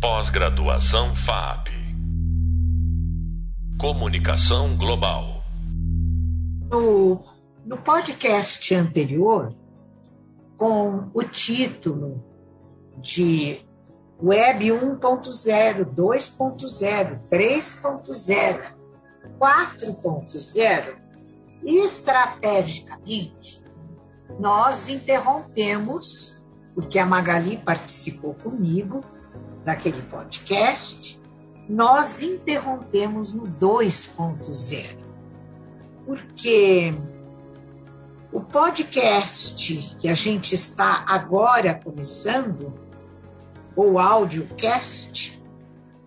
Pós-graduação FAP. Comunicação Global. No, no podcast anterior, com o título de Web 1.0, 2.0, 3.0, 4.0, estrategicamente, nós interrompemos, porque a Magali participou comigo daquele podcast, nós interrompemos no 2.0. Porque o podcast que a gente está agora começando, ou audiocast,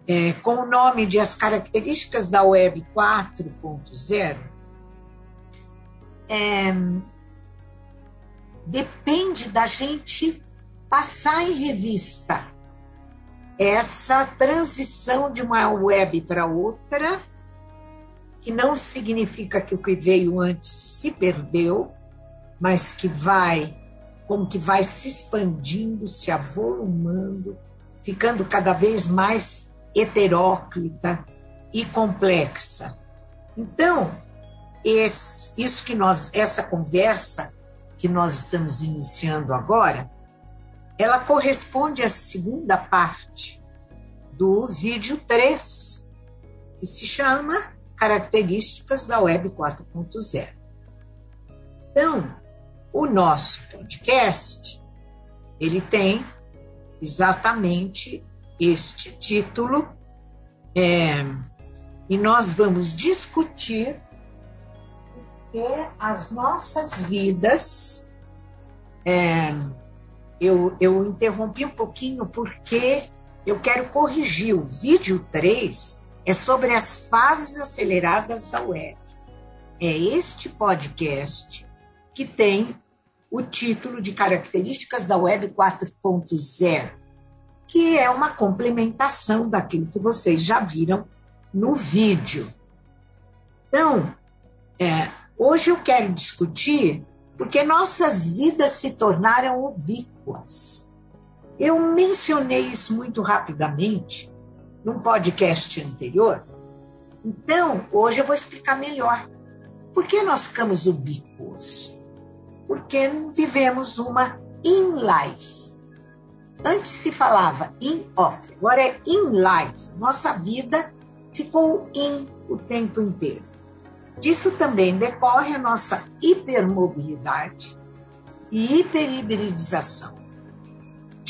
é, com o nome de As Características da Web 4.0, é, depende da gente passar em revista essa transição de uma web para outra, que não significa que o que veio antes se perdeu, mas que vai, como que vai se expandindo, se avolumando, ficando cada vez mais heteróclita e complexa. Então, esse, isso que nós, essa conversa que nós estamos iniciando agora, ela corresponde à segunda parte do vídeo 3, que se chama Características da Web 4.0. Então, o nosso podcast, ele tem exatamente este título, é, e nós vamos discutir que as nossas vidas. É, eu, eu interrompi um pouquinho porque eu quero corrigir. O vídeo 3 é sobre as fases aceleradas da web. É este podcast que tem o título de Características da Web 4.0, que é uma complementação daquilo que vocês já viram no vídeo. Então, é, Hoje eu quero discutir porque nossas vidas se tornaram Eu mencionei isso muito rapidamente num podcast anterior. Então, hoje eu vou explicar melhor. Por que nós ficamos ubíquos? Porque vivemos uma in life. Antes se falava in off, agora é in life. Nossa vida ficou in o tempo inteiro. Disso também decorre a nossa hipermobilidade e hiperhibridização.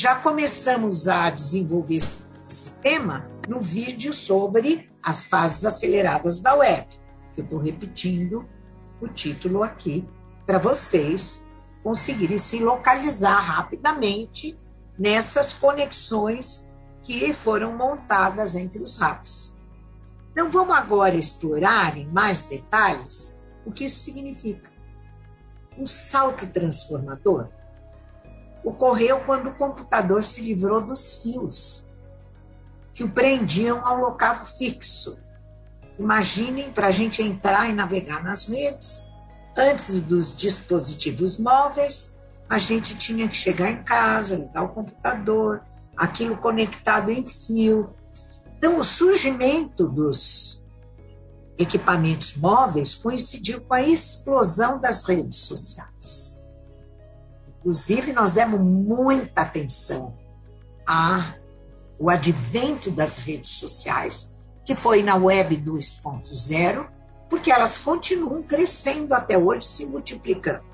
Já começamos a desenvolver esse tema no vídeo sobre as fases aceleradas da web, que eu estou repetindo o título aqui para vocês conseguirem se localizar rapidamente nessas conexões que foram montadas entre os RAPs. Então, vamos agora explorar em mais detalhes o que isso significa. O salto transformador ocorreu quando o computador se livrou dos fios que o prendiam ao local fixo. Imaginem para a gente entrar e navegar nas redes. Antes dos dispositivos móveis, a gente tinha que chegar em casa, ligar o computador, aquilo conectado em fio, então, o surgimento dos equipamentos móveis coincidiu com a explosão das redes sociais. Inclusive, nós demos muita atenção ao advento das redes sociais, que foi na web 2.0, porque elas continuam crescendo até hoje, se multiplicando.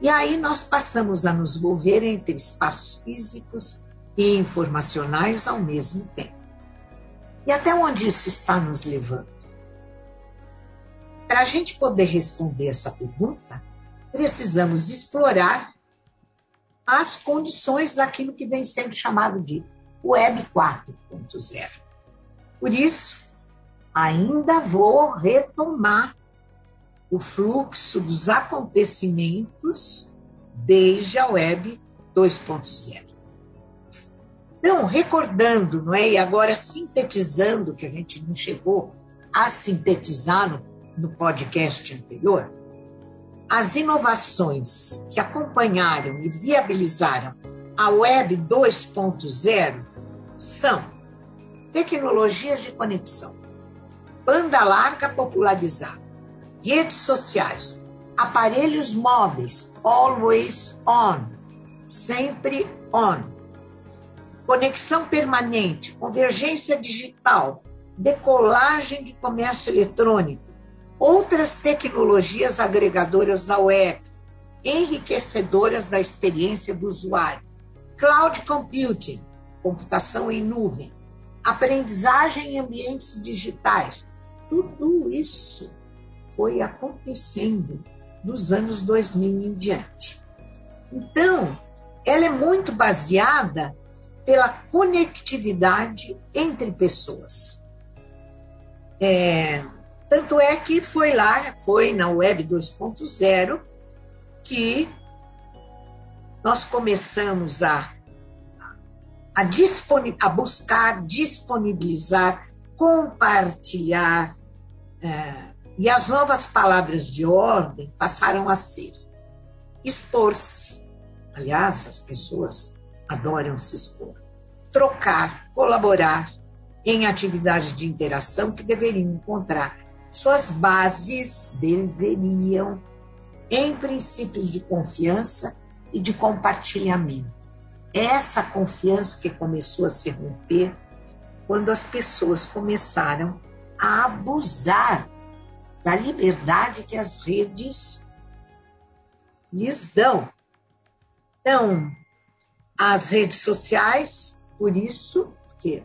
E aí nós passamos a nos mover entre espaços físicos e informacionais ao mesmo tempo. E até onde isso está nos levando? Para a gente poder responder essa pergunta, precisamos explorar as condições daquilo que vem sendo chamado de Web 4.0. Por isso, ainda vou retomar o fluxo dos acontecimentos desde a Web 2.0. Então, recordando, não é? E agora sintetizando, que a gente não chegou a sintetizar no, no podcast anterior, as inovações que acompanharam e viabilizaram a Web 2.0 são tecnologias de conexão, banda larga popularizada, redes sociais, aparelhos móveis, always on, sempre on, conexão permanente, convergência digital, decolagem de comércio eletrônico, outras tecnologias agregadoras da web, enriquecedoras da experiência do usuário, cloud computing, computação em nuvem, aprendizagem em ambientes digitais. Tudo isso foi acontecendo dos anos 2000 em diante. Então, ela é muito baseada pela conectividade entre pessoas. É, tanto é que foi lá, foi na Web 2.0, que nós começamos a, a, a buscar, disponibilizar, compartilhar, é, e as novas palavras de ordem passaram a ser expor-se. Aliás, as pessoas adoram se expor. Trocar, colaborar em atividades de interação que deveriam encontrar suas bases, deveriam em princípios de confiança e de compartilhamento. Essa confiança que começou a se romper quando as pessoas começaram a abusar da liberdade que as redes lhes dão. Então, as redes sociais, por isso, que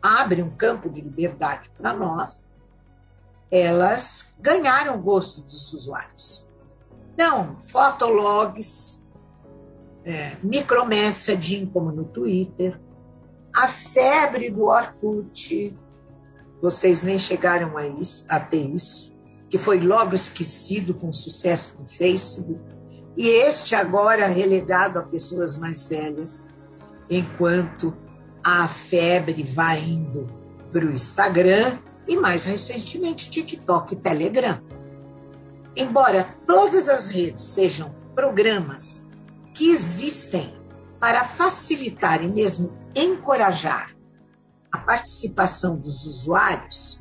abrem um campo de liberdade para nós, elas ganharam o gosto dos usuários. Então, fotologs, é, micromessaging, como no Twitter, a febre do Orkut, vocês nem chegaram a, isso, a ter isso, que foi logo esquecido com sucesso do Facebook, e este agora relegado a pessoas mais velhas, enquanto a febre vai indo para o Instagram e mais recentemente TikTok e Telegram. Embora todas as redes sejam programas que existem para facilitar e mesmo encorajar a participação dos usuários,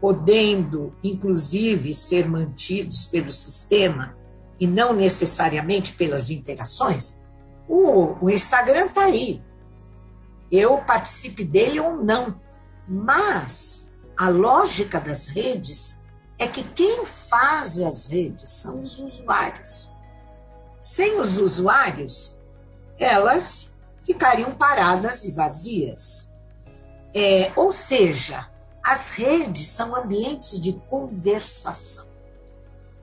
podendo inclusive ser mantidos pelo sistema e não necessariamente pelas interações, o, o Instagram está aí. Eu participe dele ou não. Mas a lógica das redes é que quem faz as redes são os usuários. Sem os usuários, elas ficariam paradas e vazias. É, ou seja, as redes são ambientes de conversação.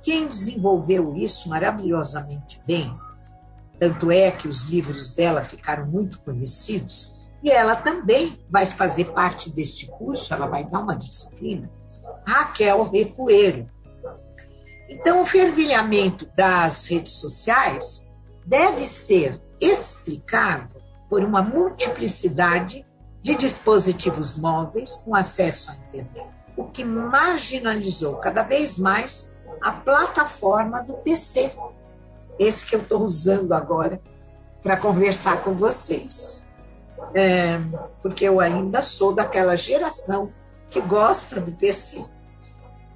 Quem desenvolveu isso maravilhosamente bem, tanto é que os livros dela ficaram muito conhecidos, e ela também vai fazer parte deste curso, ela vai dar uma disciplina, Raquel Recoeiro. Então, o fervilhamento das redes sociais deve ser explicado por uma multiplicidade de dispositivos móveis com acesso à internet, o que marginalizou cada vez mais a plataforma do PC, esse que eu estou usando agora para conversar com vocês. É, porque eu ainda sou daquela geração que gosta do PC.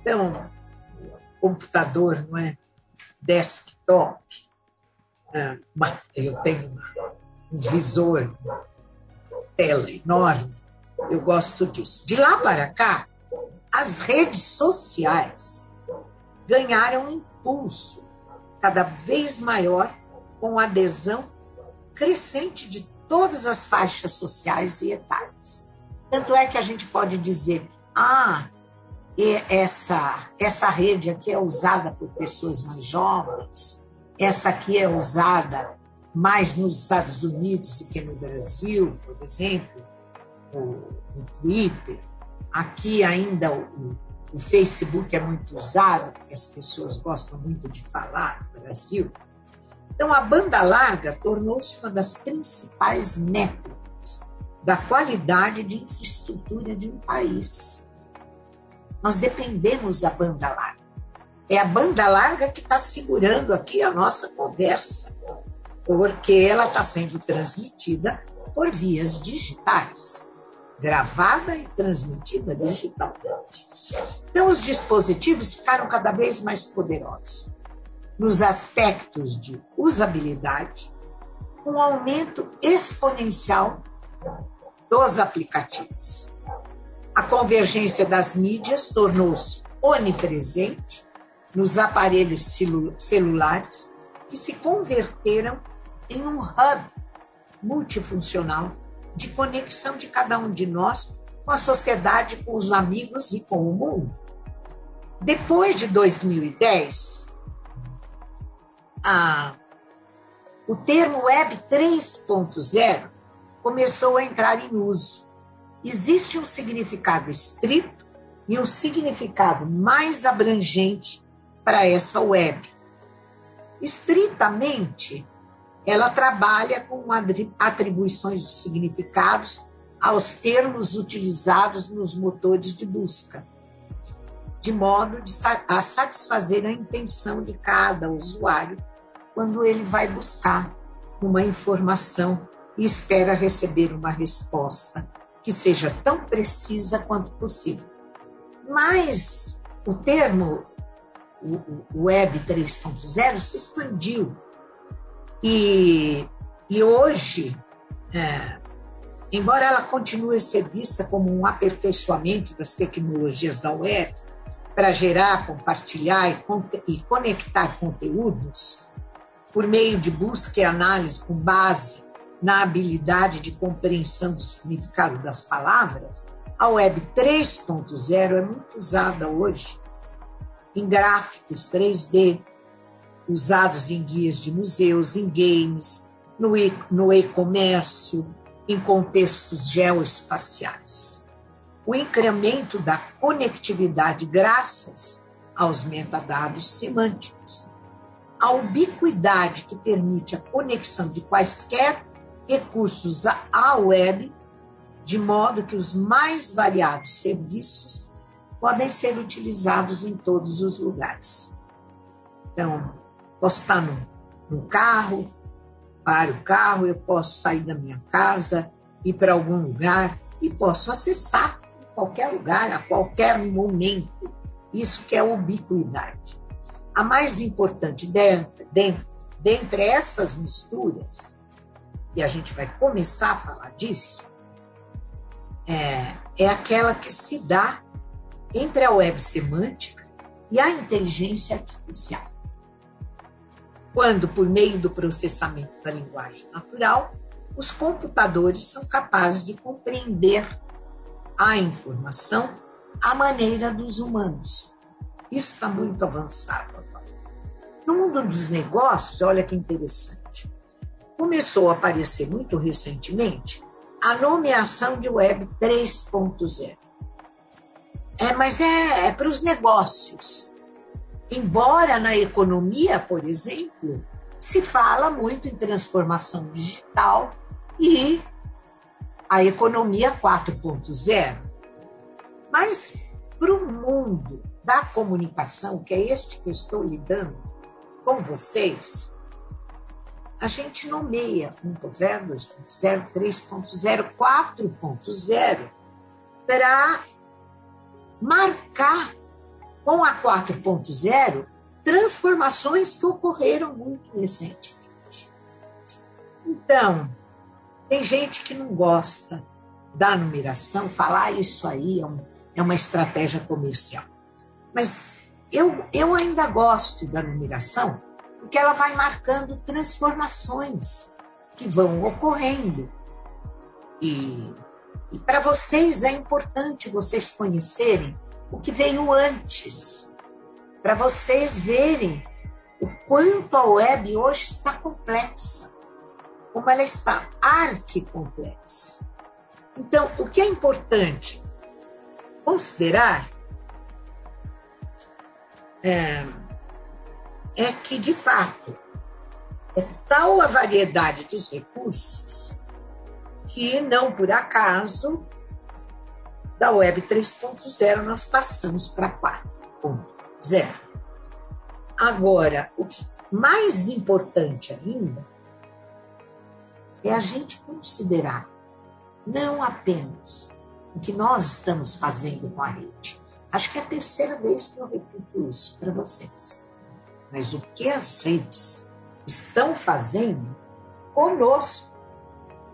Então, computador, não é? Desktop. É, eu tenho um visor, tela enorme. Eu gosto disso. De lá para cá, as redes sociais ganharam impulso cada vez maior com adesão crescente de todas as faixas sociais e etárias. Tanto é que a gente pode dizer, ah, essa, essa rede aqui é usada por pessoas mais jovens, essa aqui é usada mais nos Estados Unidos do que no Brasil, por exemplo, o, Twitter. Aqui ainda o, o, Facebook é muito usado, porque as pessoas gostam muito de falar no Brasil. Então, a banda larga tornou-se uma das principais métricas da qualidade de infraestrutura de um país. Nós dependemos da banda larga. É a banda larga que está segurando aqui a nossa conversa, porque ela está sendo transmitida por vias digitais, gravada e transmitida digitalmente. Então, os dispositivos ficaram cada vez mais poderosos nos aspectos de usabilidade, um aumento exponencial dos aplicativos. A convergência das mídias tornou-se onipresente nos aparelhos celulares que se converteram em um hub multifuncional de conexão de cada um de nós com a sociedade, com os amigos e com o mundo. Depois de 2010, a, o termo Web 3.0 começou a entrar em uso. Existe um significado estrito e um significado mais abrangente para essa web. Estritamente, ela trabalha com atribuições de significados aos termos utilizados nos motores de busca, de modo a satisfazer a intenção de cada usuário quando ele vai buscar uma informação e espera receber uma resposta que seja tão precisa quanto possível. Mas o termo o Web 3.0 se expandiu e, e hoje, é, embora ela continue a ser vista como um aperfeiçoamento das tecnologias da web para gerar, compartilhar e, e conectar conteúdos por meio de busca e análise com base na habilidade de compreensão do significado das palavras, a Web 3.0 é muito usada hoje em gráficos 3D, usados em guias de museus, em games, no e-comércio, em contextos geoespaciais. O incremento da conectividade graças aos metadados semânticos. A ubiquidade que permite a conexão de quaisquer recursos à web, de modo que os mais variados serviços podem ser utilizados em todos os lugares. Então, posso estar no, no carro, para o carro, eu posso sair da minha casa, ir para algum lugar e posso acessar qualquer lugar, a qualquer momento. Isso que é ubiquidade. A mais importante dentre, dentre essas misturas, e a gente vai começar a falar disso, é, é aquela que se dá entre a web semântica e a inteligência artificial quando, por meio do processamento da linguagem natural, os computadores são capazes de compreender a informação à maneira dos humanos. Isso está muito avançado. No mundo dos negócios, olha que interessante, começou a aparecer muito recentemente a nomeação de Web 3.0. É, mas é, é para os negócios. Embora na economia, por exemplo, se fala muito em transformação digital e a economia 4.0. Mas para o mundo da comunicação, que é este que eu estou lidando com vocês, a gente nomeia 1.0, 2.0, 3.0, 4.0 para marcar com a 4.0 transformações que ocorreram muito recentemente. Então, tem gente que não gosta da numeração, falar isso aí é, um, é uma estratégia comercial. Mas eu, eu ainda gosto da numeração porque ela vai marcando transformações que vão ocorrendo. E, e para vocês é importante vocês conhecerem o que veio antes, para vocês verem o quanto a web hoje está complexa, como ela está arquicomplexa. Então, o que é importante considerar é, é que, de fato, é tal a variedade dos recursos que não por acaso da Web 3.0 nós passamos para 4.0. Agora, o que mais importante ainda é a gente considerar não apenas o que nós estamos fazendo com a rede. Acho que é a terceira vez que eu repito isso para vocês. Mas o que as redes estão fazendo conosco.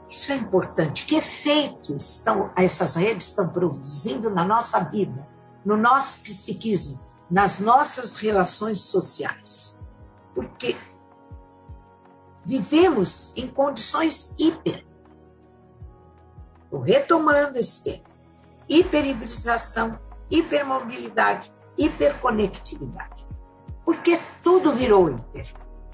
Isso é importante. Que efeitos estão, essas redes estão produzindo na nossa vida, no nosso psiquismo, nas nossas relações sociais? Porque vivemos em condições hiper. Estou retomando esse tema. Hiperibrização, hipermobilidade, hiperconectividade. Porque tudo virou hiper.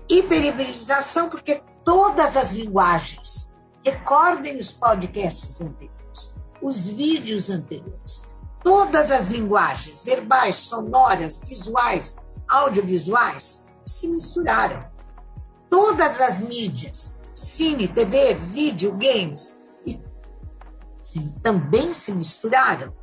Hiperibrização, porque todas as linguagens, recordem os podcasts anteriores, os vídeos anteriores, todas as linguagens, verbais, sonoras, visuais, audiovisuais, se misturaram todas as mídias, cine, TV, vídeo, games, e, também se misturaram.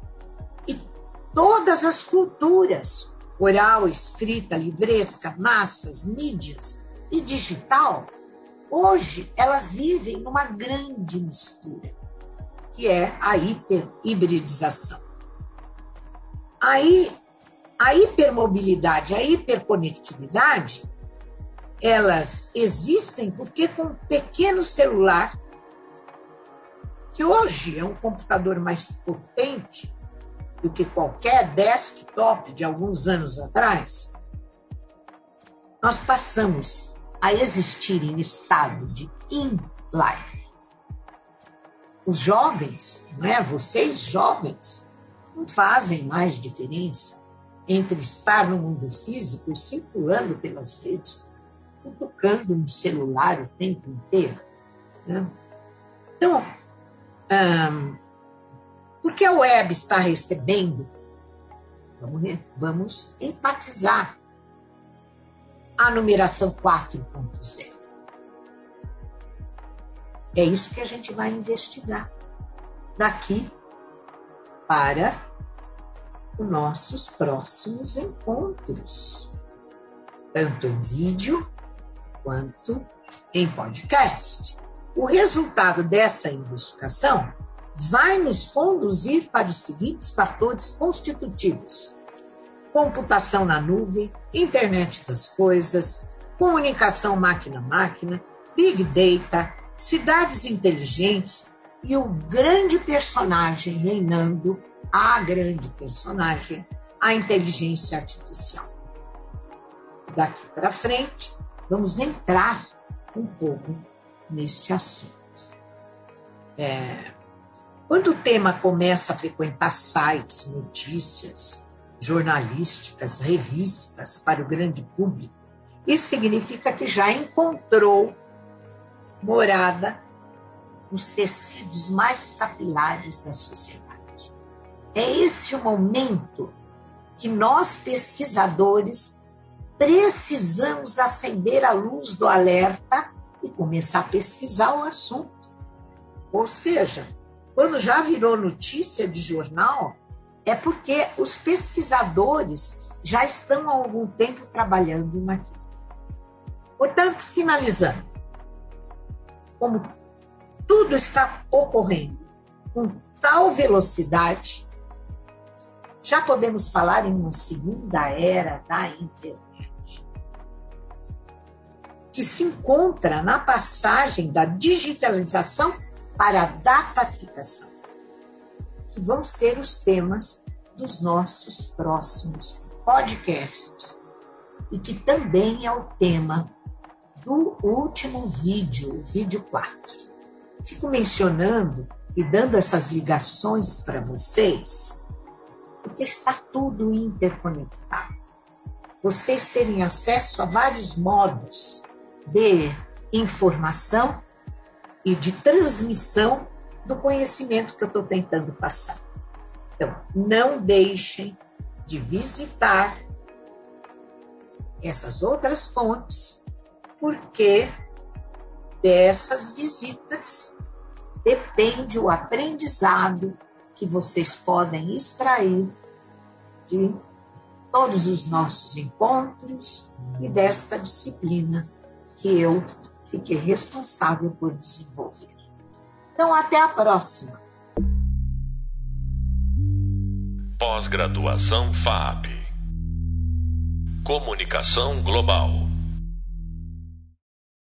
Todas as culturas, oral, escrita, livresca, massas, mídias e digital, hoje elas vivem numa grande mistura, que é a hiperhibridização. Aí, a hipermobilidade, a hiperconectividade elas existem porque com um pequeno celular, que hoje é um computador mais potente do que qualquer desktop de alguns anos atrás, nós passamos a existir em estado de in-life. Os jovens, não é? vocês jovens, não fazem mais diferença entre estar no mundo físico e circulando pelas redes tocando no celular o tempo inteiro. Né? Então, um, porque a web está recebendo, vamos, vamos enfatizar a numeração 4.0. É isso que a gente vai investigar daqui para os nossos próximos encontros, tanto em vídeo quanto em podcast. O resultado dessa investigação vai nos conduzir para os seguintes fatores constitutivos: computação na nuvem, internet das coisas, comunicação máquina-máquina, big data, cidades inteligentes e o grande personagem reinando, a grande personagem, a inteligência artificial. Daqui para frente, vamos entrar um pouco neste assunto. É, quando o tema começa a frequentar sites, notícias, jornalísticas, revistas para o grande público, isso significa que já encontrou morada nos tecidos mais capilares da sociedade. É esse o momento que nós, pesquisadores, precisamos acender a luz do alerta e começar a pesquisar o assunto. Ou seja, quando já virou notícia de jornal, é porque os pesquisadores já estão há algum tempo trabalhando naquilo. Portanto, finalizando, como tudo está ocorrendo com tal velocidade, já podemos falar em uma segunda era da internet que se encontra na passagem da digitalização para a dataficação, que vão ser os temas dos nossos próximos podcasts e que também é o tema do último vídeo, o vídeo 4. Fico mencionando e dando essas ligações para vocês, porque está tudo interconectado. Vocês terem acesso a vários modos de informação e de transmissão do conhecimento que eu estou tentando passar. Então, não deixem de visitar essas outras fontes, porque dessas visitas depende o aprendizado que vocês podem extrair de todos os nossos encontros e desta disciplina que eu fiquei responsável por desenvolver. Então, até a próxima. Pós-graduação FAP. Comunicação Global.